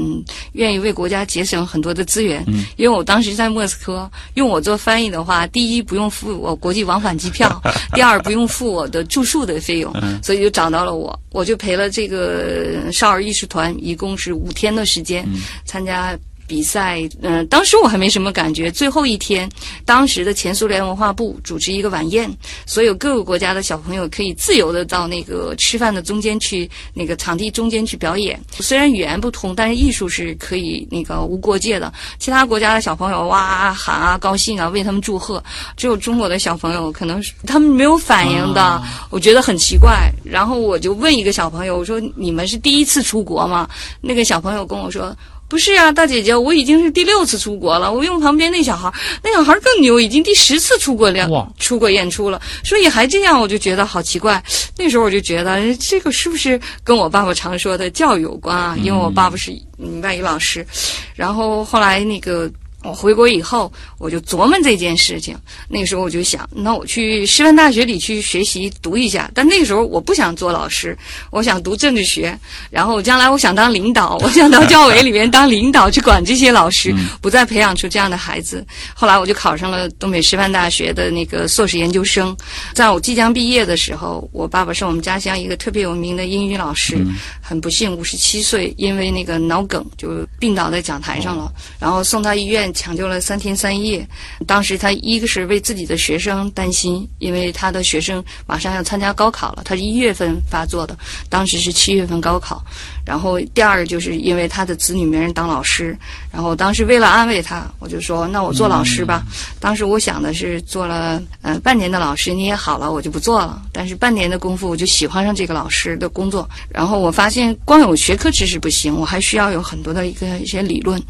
S1: 愿意为国家节省很多的资源，
S2: 嗯
S1: 因为我当时在莫斯科用我做翻译的话，第一不用付我国际往返机票，第二不用付我的住宿的费用，所以就找到了我，我就陪了这个少儿艺术团，一共是五天的时间、参加。比赛，嗯、当时我还没什么感觉。最后一天，当时的前苏联文化部组织一个晚宴，所有各个国家的小朋友可以自由的到那个吃饭的中间去，那个场地中间去表演。虽然语言不通，但是艺术是可以那个无国界的。其他国家的小朋友哇喊啊，高兴啊，为他们祝贺。只有中国的小朋友可能是他们没有反应的，我觉得很奇怪。然后我就问一个小朋友，我说：“你们是第一次出国吗？”那个小朋友跟我说。不是啊，大姐姐，我已经是第六次出国了。我用旁边那小孩，那小孩更牛，已经第十次出国了，出国演出了。所以还这样，我就觉得好奇怪。那时候我就觉得这个是不是跟我爸爸常说的教育有关啊？因为我爸爸是嗯外语老师，然后后来那个。我回国以后，我就琢磨这件事情。那个时候我就想，那我去师范大学里去学习读一下。但那个时候我不想做老师，我想读政治学。然后将来我想当领导，我想到教委里面当领导，去管这些老师，不再培养出这样的孩子。后来我就考上了东北师范大学的那个硕士研究生。在我即将毕业的时候，我爸爸是我们家乡一个特别有名的英语老师，很不幸五十七岁，因为那个脑梗就病倒在讲台上了，然后送到医院抢救了三天三夜。当时他一个是为自己的学生担心，因为他的学生马上要参加高考了，他是一月份发作的，当时是七月份高考。然后第二个就是因为他的子女没人当老师，然后当时为了安慰他，我就说那我做老师吧。当时我想的是做了呃半年的老师，你也好了，我就不做了。但是半年的功夫，我就喜欢上这个老师的工作。然后我发现光有学科知识不行，我还需要有很多的一个一些理论。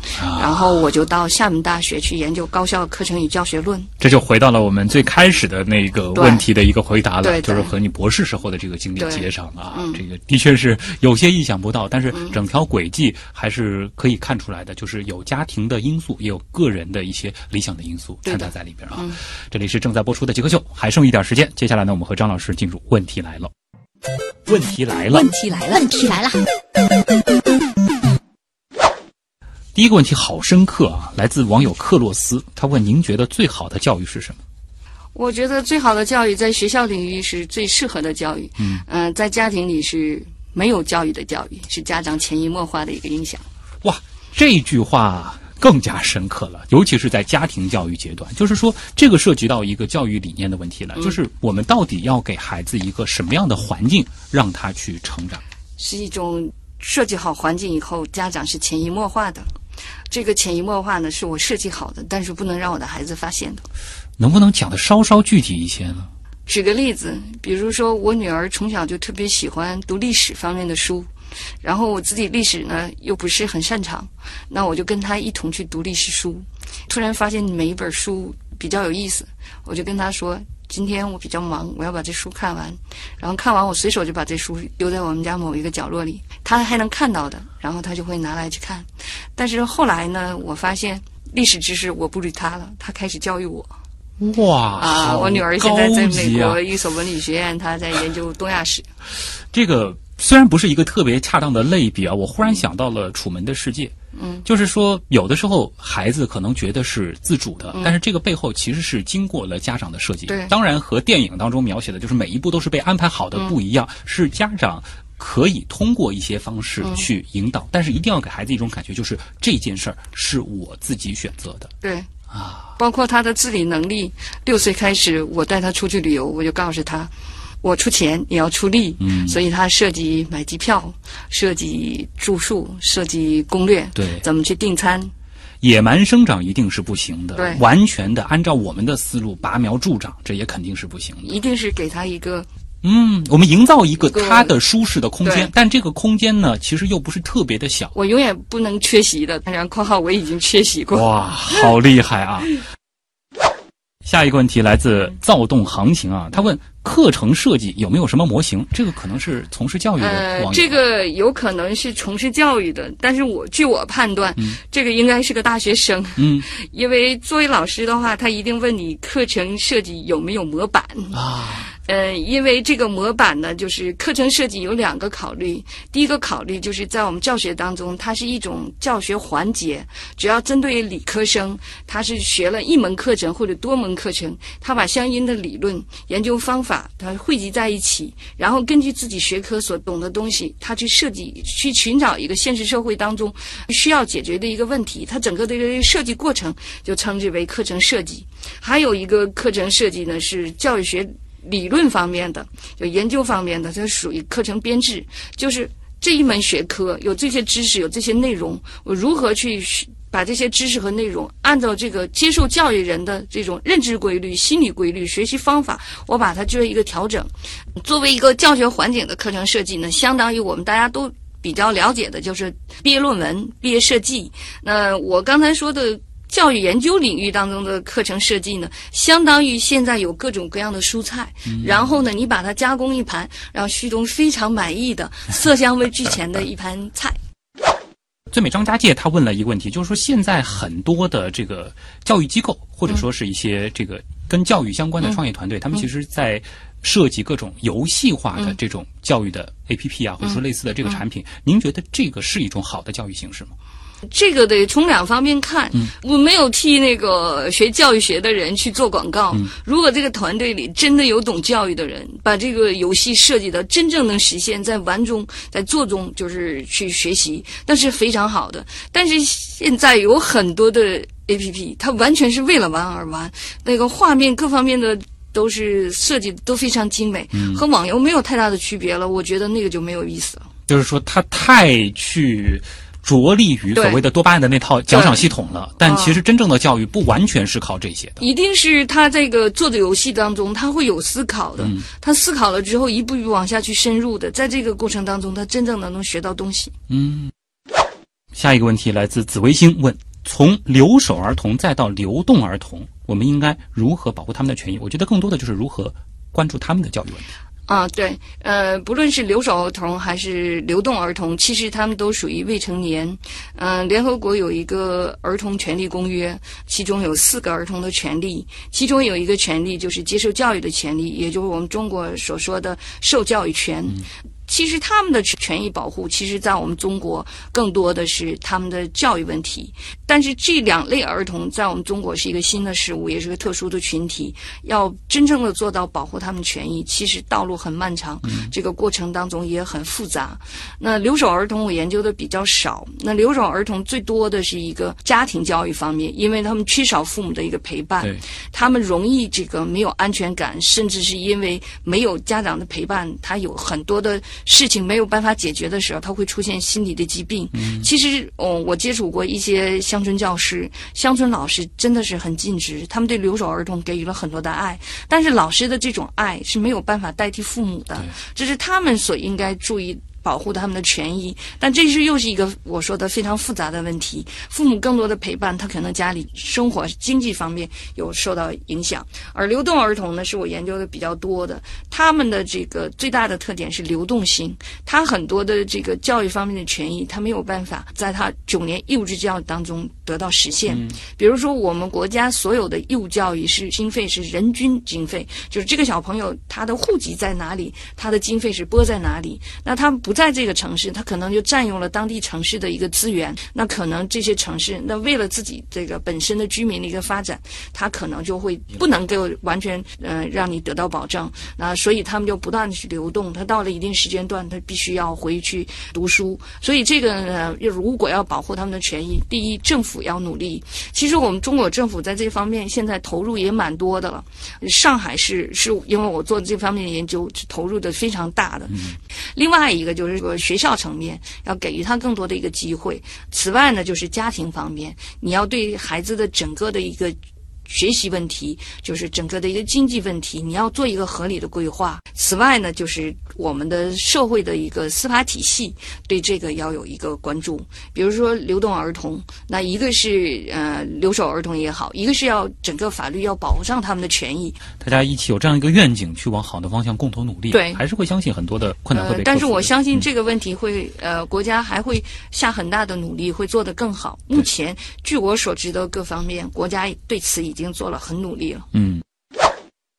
S1: 然后我就到厦门大学去研究高校课程与教学论。
S2: 这就回到了我们最开始的那个问题的一个回答了，
S1: 对对
S2: 就是和你博士时候的这个经历
S1: 对
S2: 接上了啊。
S1: 嗯
S2: 这个的确是有些意想不到，但是整条轨迹还是可以看出来的，就是有家庭的因素，也有个人的一些理想的因素掺杂在里边啊。
S1: 嗯
S2: 这里是正在播出的《极客秀》，还剩一点时间，接下来呢，我们和张老师进入问题来了。问题来了，
S4: 问题来了，
S3: 问题来了，
S2: 第一个问题好深刻啊，来自网友克洛斯，他问您觉得最好的教育是什么？
S1: 我觉得最好的教育在学校领域是最适合的教育，
S2: 嗯
S1: 呃在家庭里是没有教育的教育，是家长潜移默化的一个影响。
S2: 哇，这句话更加深刻了，尤其是在家庭教育阶段，就是说这个涉及到一个教育理念的问题了，就是我们到底要给孩子一个什么样的环境，让他去成长？
S1: 是一种设计好环境以后，家长是潜移默化的。这个潜移默化呢，是我设计好的，但是不能让我的孩子发现的。
S2: 能不能讲的稍稍具体一些呢？
S1: 举个例子，比如说我女儿从小就特别喜欢读历史方面的书，然后我自己历史呢又不是很擅长，那我就跟她一同去读历史书。突然发现每一本书比较有意思，我就跟她说：“今天我比较忙，我要把这书看完。”然后看完，我随手就把这书丢在我们家某一个角落里，他还能看到的，然后他就会拿来去看。但是后来呢，我发现历史知识我不理他了，他开始教育我。
S2: 哇
S1: 啊，我女儿现在在美国一所文理学院，她在研究东亚史。
S2: 这个虽然不是一个特别恰当的类比啊，我忽然想到了《楚门的世界》。
S1: 嗯，
S2: 就是说，有的时候孩子可能觉得是自主的，
S1: 嗯
S2: 但是这个背后其实是经过了家长的设计。
S1: 对
S2: 当然和电影当中描写的就是每一步都是被安排好的不一样，是家长。可以通过一些方式去引导，但是一定要给孩子一种感觉，就是这件事儿是我自己选择的
S1: 对，
S2: 啊。
S1: 包括他的自理能力。六岁开始，我带他出去旅游，我就告诉她，我出钱，你要出力。
S2: 嗯
S1: 所以他设计买机票，设计住宿，设计攻略，
S2: 对
S1: 怎么去订餐。
S2: 野蛮生长一定是不行的，
S1: 对
S2: 完全的按照我们的思路拔苗助长，这也肯定是不行的。
S1: 一定是给他一个
S2: 嗯，我们营造一个他的舒适的空间，但这个空间呢，其实又不是特别的小。
S1: 我永远不能缺席的。当然，括号我已经缺席过。
S2: 哇，好厉害啊！下一个问题来自躁动行情啊，他问课程设计有没有什么模型？这个可能是从事教育的
S1: 呃
S2: 网，友。
S1: 这个有可能是从事教育的，但是我据我判断，这个应该是个大学生。
S2: 嗯
S1: 因为作为老师的话，他一定问你课程设计有没有模板。
S2: 啊，
S1: 呃，因为这个模板呢，就是课程设计有两个考虑。第一个考虑就是在我们教学当中，它是一种教学环节，只要针对理科生，他是学了一门课程或者多门课程，他把相应的理论、研究方法，他汇集在一起，然后根据自己学科所懂的东西，他去设计、去寻找一个现实社会当中需要解决的一个问题，它整个的一个设计过程就称之为课程设计。还有一个课程设计呢，是教育学理论方面的，就研究方面的，它属于课程编制，就是这一门学科有这些知识，有这些内容，我如何去把这些知识和内容按照这个接受教育人的这种认知规律、心理规律、学习方法，我把它做一个调整。作为一个教学环境的课程设计呢，相当于我们大家都比较了解的就是毕业论文、毕业设计。那我刚才说的。教育研究领域当中的课程设计呢，相当于现在有各种各样的蔬菜，然后呢，你把它加工一盘，让旭东非常满意的 色香味俱全的一盘菜。
S2: 最美张家界他问了一个问题，就是说现在很多的这个教育机构，或者说是一些这个跟教育相关的创业团队，他们其实在设计各种游戏化的这种教育的 APP 啊，或者说类似的这个产品。您觉得这个是一种好的教育形式吗？
S1: 这个得从两方面看。我没有替那个学教育学的人去做广告。如果这个团队里真的有懂教育的人，把这个游戏设计的真正能实现在玩中、在做中，就是去学习，那是非常好的。但是现在有很多的 APP，它完全是为了玩而玩，那个画面各方面的。都是设计得都非常精美，和网游没有太大的区别了。我觉得那个就没有意思了。
S2: 就是说它太去。着力于所谓的多巴胺的那套奖赏系统了，但其实真正的教育不完全是靠这些的。
S1: 一定是他这个做的游戏当中，他会有思考的，
S2: 嗯、
S1: 他思考了之后一步一步往下去深入的，在这个过程当中，他真正的能学到东西。
S2: 嗯。下一个问题来自紫微星问：从留守儿童再到流动儿童，我们应该如何保护他们的权益？我觉得更多的就是如何关注他们的教育问题。
S1: 啊，对，呃，不论是留守儿童还是流动儿童，其实他们都属于未成年。嗯、呃，联合国有一个儿童权利公约，其中有四个儿童的权利，其中有一个权利就是接受教育的权利，也就是我们中国所说的受教育权。嗯其实他们的权益保护，其实在我们中国更多的是他们的教育问题。但是这两类儿童在我们中国是一个新的事物，也是个特殊的群体。要真正的做到保护他们权益，其实道路很漫长，这个过程当中也很复杂。那留守儿童我研究的比较少。那留守儿童最多的是一个家庭教育方面，因为他们缺少父母的一个陪伴，他们容易这个没有安全感，甚至是因为没有家长的陪伴，他有很多的事情没有办法解决的时候，他会出现心理的疾病。其实，哦，我接触过一些。乡村教师、乡村老师真的是很尽职，他们对留守儿童给予了很多的爱。但是老师的这种爱是没有办法代替父母的，这是他们所应该注意。保护他们的权益，但这是又是一个我说的非常复杂的问题。父母更多的陪伴，他可能家里生活经济方面有受到影响。而流动儿童呢，是我研究的比较多的，他们的这个最大的特点是流动性，他很多的这个教育方面的权益，他没有办法在他九年义务制教育当中得到实现。比如说，我们国家所有的义务教育是经费是人均经费，就是这个小朋友他的户籍在哪里，他的经费是拨在哪里，那他们不。在这个城市，他可能就占用了当地城市的一个资源。那可能这些城市，那为了自己这个本身的居民的一个发展，他可能就会不能够完全呃让你得到保证。那所以他们就不断的去流动。他到了一定时间段，他必须要回去读书。所以这个呢，如果要保护他们的权益，第一，政府要努力。其实我们中国政府在这方面现在投入也蛮多的了。上海市是因为我做这方面的研究，投入的非常大的。另外一个就。就是说，学校层面要给予他更多的一个机会。此外呢，就是家庭方面，你要对孩子的整个的一个。学习问题就是整个的一个经济问题，你要做一个合理的规划。此外呢，就是我们的社会的一个司法体系对这个要有一个关注。比如说流动儿童，那一个是呃留守儿童也好，一个是要整个法律要保障他们的权益。
S2: 大家一起有这样一个愿景，去往好的方向共同努力。
S1: 对，
S2: 还是会相信很多的困难会被
S1: 但是我相信这个问题会呃国家还会下很大的努力，会做得更好。目前据我所知的各方面，国家对此已。已经做了很努力了。
S2: 嗯，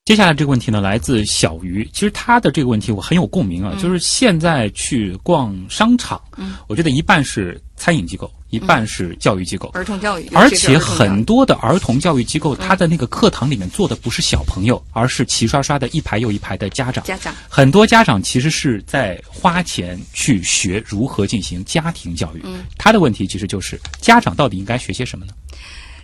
S2: 接下来这个问题呢，来自小鱼。其实他的这个问题我很有共鸣啊，就是现在去逛商场，嗯，我觉得一半是餐饮机构，一半是教育机构，
S1: 儿童教育，
S2: 而且很多的儿童教育机构，他的那个课堂里面坐的不是小朋友，而是齐刷刷的一排又一排的家长。
S1: 家长
S2: 很多家长其实是在花钱去学如何进行家庭教育。嗯，他的问题其实就是家长到底应该学些什么呢？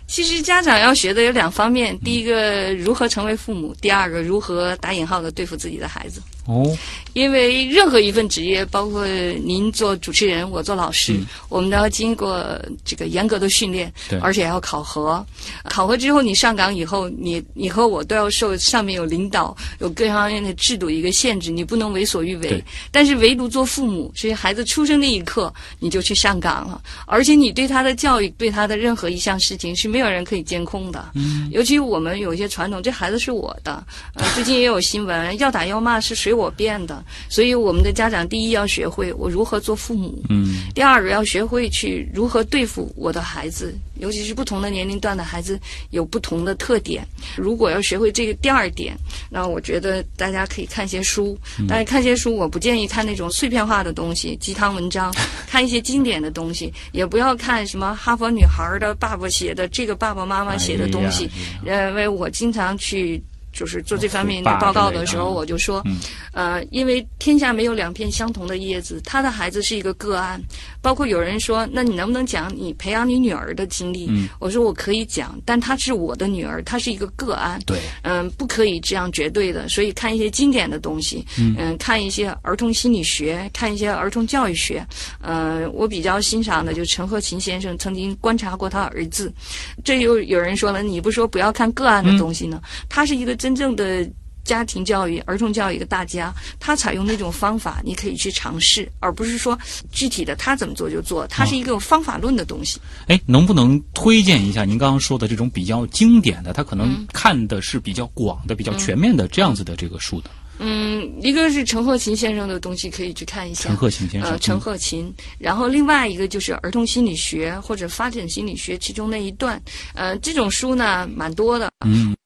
S1: 其实家长要学的有两方面，第一个如何成为父母，第二个如何打引号的对付自己的孩子。
S2: 哦，
S1: 因为任何一份职业，包括您做主持人，我做老师，我们都要经过这个严格的训练，而且要考核。考核之后，你上岗以后，你你和我都要受上面有领导、有各方面的制度一个限制，你不能为所欲为。但是唯独做父母，所以孩子出生那一刻你就去上岗了，而且你对他的教育、对他的任何一项事情是没有人可以监控的。嗯，尤其我们有一些传统，这孩子是我的。呃，最近也有新闻，要打要骂是谁？我变的，所以我们的家长第一要学会我如何做父母，嗯，第二个要学会去如何对付我的孩子，尤其是不同的年龄段的孩子有不同的特点。如果要学会这个第二点，那我觉得大家可以看些书，但是看些书我不建议看那种碎片化的东西、鸡汤文章，看一些经典的东西，也不要看什么哈佛女孩的爸爸写的这个爸爸妈妈写的东西，因为我经常去。就是做这方面的报告的时候，我就说，呃，因为天下没有两片相同的叶子，他的孩子是一个个案。包括有人说，那你能不能讲你培养你女儿的经历？我说我可以讲，但她是我的女儿，她是一个个案。
S2: 对，
S1: 嗯，不可以这样绝对的。所以看一些经典的东西，嗯，看一些儿童心理学，看一些儿童教育学。呃，我比较欣赏的就陈鹤琴先生曾经观察过他儿子。这又有人说了，你不说不要看个案的东西呢？他是一个。真正的家庭教育、儿童教育的大家，他采用那种方法，你可以去尝试，而不是说具体的他怎么做就做。它是一个方法论的东西。
S2: 哎，能不能推荐一下您刚刚说的这种比较经典的？他可能看的是比较广的、比较全面的这样子的这个书的。
S1: 嗯，一个是陈鹤琴先生的东西可以去看一下。
S2: 陈鹤琴先生。呃，
S1: 陈鹤琴。然后另外一个就是儿童心理学或者发展心理学其中那一段。呃，这种书呢蛮多的。嗯。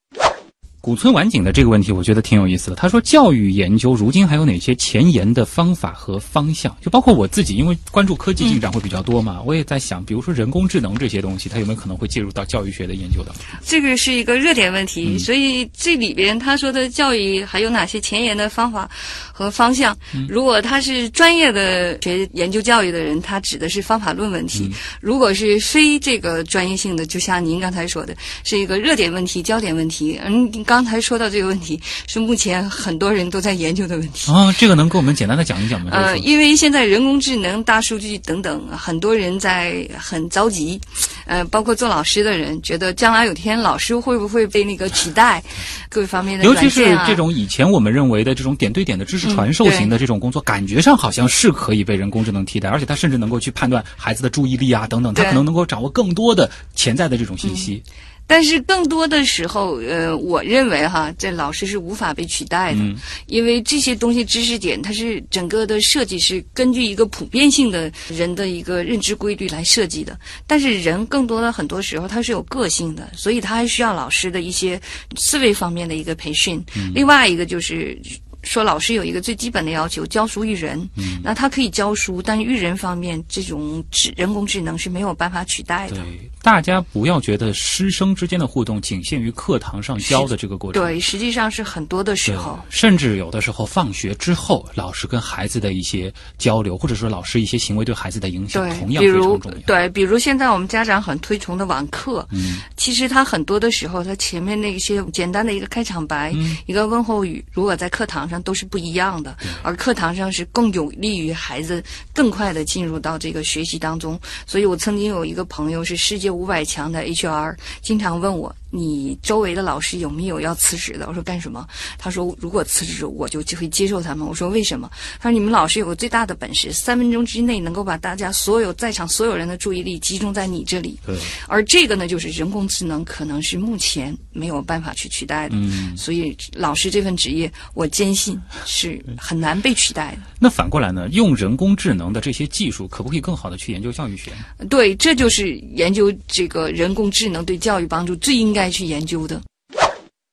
S2: 古村晚景的这个问题，我觉得挺有意思的。他说，教育研究如今还有哪些前沿的方法和方向？就包括我自己，因为关注科技进展会比较多嘛，我也在想，比如说人工智能这些东西，它有没有可能会介入到教育学的研究当中？
S1: 这个是一个热点问题，所以这里边他说的教育还有哪些前沿的方法和方向？如果他是专业的学研究教育的人，他指的是方法论问题；如果是非这个专业性的，就像您刚才说的，是一个热点问题、焦点问题。嗯，刚才说到这个问题，是目前很多人都在研究的问题。
S2: 啊，这个能给我们简单的讲一讲吗？
S1: 呃，因为现在人工智能、大数据等等，很多人在很着急。呃，包括做老师的人，觉得将来有天老师会不会被那个取代？各方面的
S2: 尤其是这种以前我们认为的这种点对点的知识传授型的这种工作，感觉上好像是可以被人工智能替代，而且它甚至能够去判断孩子的注意力啊等等，他可能能够掌握更多的潜在的这种信息。
S1: 但是更多的时候，呃，我认为哈，这老师是无法被取代的，因为这些东西知识点，它是整个的设计是根据一个普遍性的人的一个认知规律来设计的。但是人更多的很多时候他是有个性的，所以他还需要老师的一些思维方面的一个培训。另外一个就是。说老师有一个最基本的要求，教书育人。嗯，那他可以教书，但育人方面，这种智人工智能是没有办法取代的。
S2: 对，大家不要觉得师生之间的互动仅限于课堂上教的这个过程。
S1: 对，实际上是很多的时候，
S2: 甚至有的时候放学之后，老师跟孩子的一些交流，或者说老师一些行为对孩子的影响，同样非常重要。
S1: 对，比如现在我们家长很推崇的网课，
S2: 嗯，
S1: 其实他很多的时候，他前面那些简单的一个开场白，一个问候语，如果在课堂上都是不一样的，而课堂上是更有利于孩子更快的进入到这个学习当中。所以我曾经有一个朋友是世界五百强的 HR，经常问我。你周围的老师有没有要辞职的？我说干什么？他说如果辞职，我就就会接受他们。我说为什么？他说你们老师有个最大的本事，三分钟之内能够把大家所有在场所有人的注意力集中在你这里。
S2: 对。
S1: 而这个呢，就是人工智能可能是目前没有办法去取代的。
S2: 嗯。
S1: 所以老师这份职业，我坚信是很难被取代的。
S2: 那反过来呢？用人工智能的这些技术，可不可以更好的去研究教育学？
S1: 对，这就是研究这个人工智能对教育帮助最应该。该去研究的。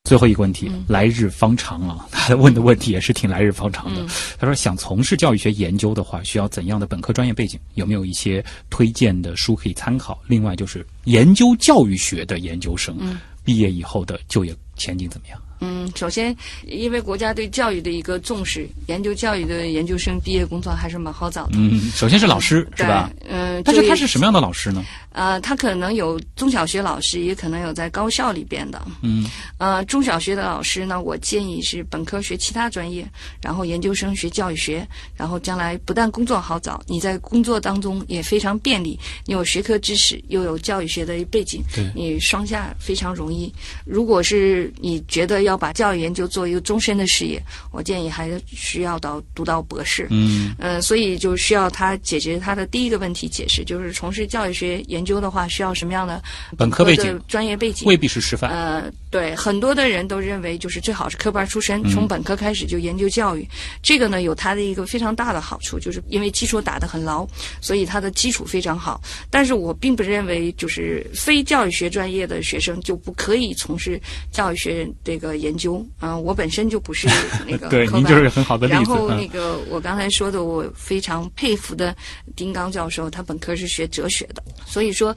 S2: 最后一个问题，来日方长啊！他问的问题也是挺来日方长的。他说，想从事教育学研究的话，需要怎样的本科专业背景？有没有一些推荐的书可以参考？另外，就是研究教育学的研究生，毕业以后的就业前景怎么样？
S1: 嗯，首先，因为国家对教育的一个重视，研究教育的研究生毕业工作还是蛮好找的。
S2: 嗯，首先是老师，是吧？
S1: 嗯，
S2: 但是他是什么样的老师呢？
S1: 呃，他可能有中小学老师，也可能有在高校里边的。
S2: 嗯，
S1: 呃，中小学的老师呢，我建议是本科学其他专业，然后研究生学教育学，然后将来不但工作好找，你在工作当中也非常便利，你有学科知识，又有教育学的背景，对你双下非常容易。如果是你觉得要把教育研究做一个终身的事业，我建议还需要到读到博士。
S2: 嗯，
S1: 呃，所以就需要他解决他的第一个问题，解释就是从事教育学研。究的话需要什么样的
S2: 本科背景、
S1: 专业背景？
S2: 未必是师范。
S1: 呃，对，很多的人都认为就是最好是科班出身，从本科开始就研究教育。这个呢，有它的一个非常大的好处，就是因为基础打得很牢，所以它的基础非常好。但是我并不认为就是非教育学专业的学生就不可以从事教育学这个研究。嗯，我本身就不是那个
S2: 对，您就是很好的例子。
S1: 然后那个我刚才说的，我非常佩服的丁刚教授，他本科是学哲学的，所以。说，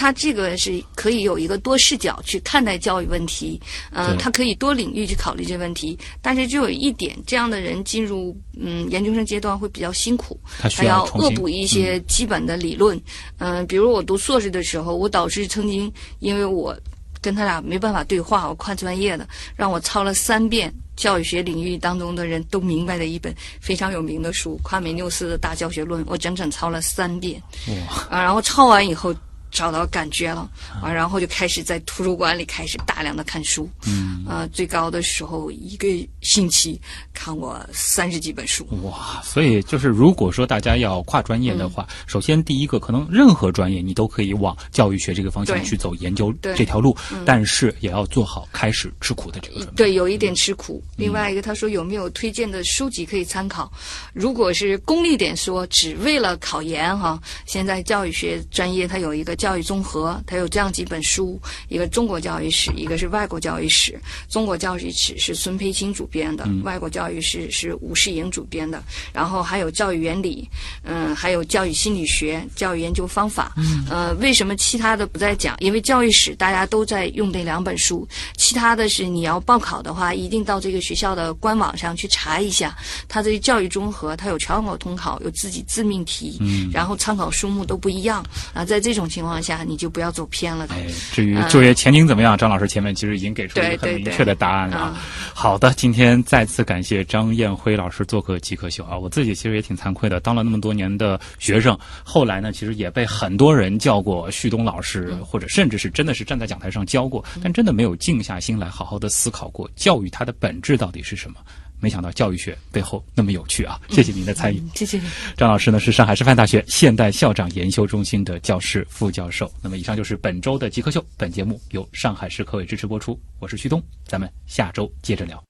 S1: 他这个是可以有一个多视角去看待教育问题，嗯，他可以多领域去考虑这问题。但是就有一点，这样的人进入嗯研究生阶段会比较辛苦，
S2: 他
S1: 要恶补一些基本的理论。嗯，比如我读硕士的时候，我导师曾经因为我跟他俩没办法对话，我跨专业的，让我抄了三遍教育学领域当中的人都明白的一本非常有名的书——夸美纽斯的大教学论，我整整抄了三遍。
S2: 哇！
S1: 啊，然后抄完以后。找到感觉了啊，然后就开始在图书馆里开始大量的看书，
S2: 嗯，
S1: 啊，最高的时候一个星期看过三十几本书。
S2: 哇，所以就是如果说大家要跨专业的话，首先第一个可能任何专业你都可以往教育学这个方向去走研究这条路，但是也要做好开始吃苦的这个准备。
S1: 对，有一点吃苦。另外一个，他说有没有推荐的书籍可以参考？如果是功利点说，只为了考研哈，现在教育学专业它有一个。教育综合，它有这样几本书，一个中国教育史，一个是外国教育史。中国教育史是孙培青主编的，外国教育史是吴世莹主编的。然后还有教育原理，嗯，还有教育心理学、教育研究方法。嗯，呃，为什么其他的不再讲？因为教育史大家都在用这两本书，其他的是你要报考的话，一定到这个学校的官网上去查一下，它这教育综合，它有全国统考，有自己自命题，嗯，然后参考书目都不一样啊。在这种情况下，你就不要走偏了。
S2: 哎，至于就业前景怎么样，张老师前面其实已经给出一个很明确的答案了。好的，今天再次感谢张艳辉老师做客极客秀啊！我自己其实也挺惭愧的，当了那么多年的学生，后来呢，其实也被很多人叫过旭东老师，或者甚至是真的是站在讲台上教过，但真的没有静下心来好好的思考过教育它的本质到底是什么。没想到教育学背后那么有趣啊！谢谢您的参与，
S1: 谢谢。
S2: 张老师呢是上海师范大学现代校长研修中心的教师、副教授。那么以上就是本周的极客秀，本节目由上海市科委支持播出。我是旭东，咱们下周接着聊。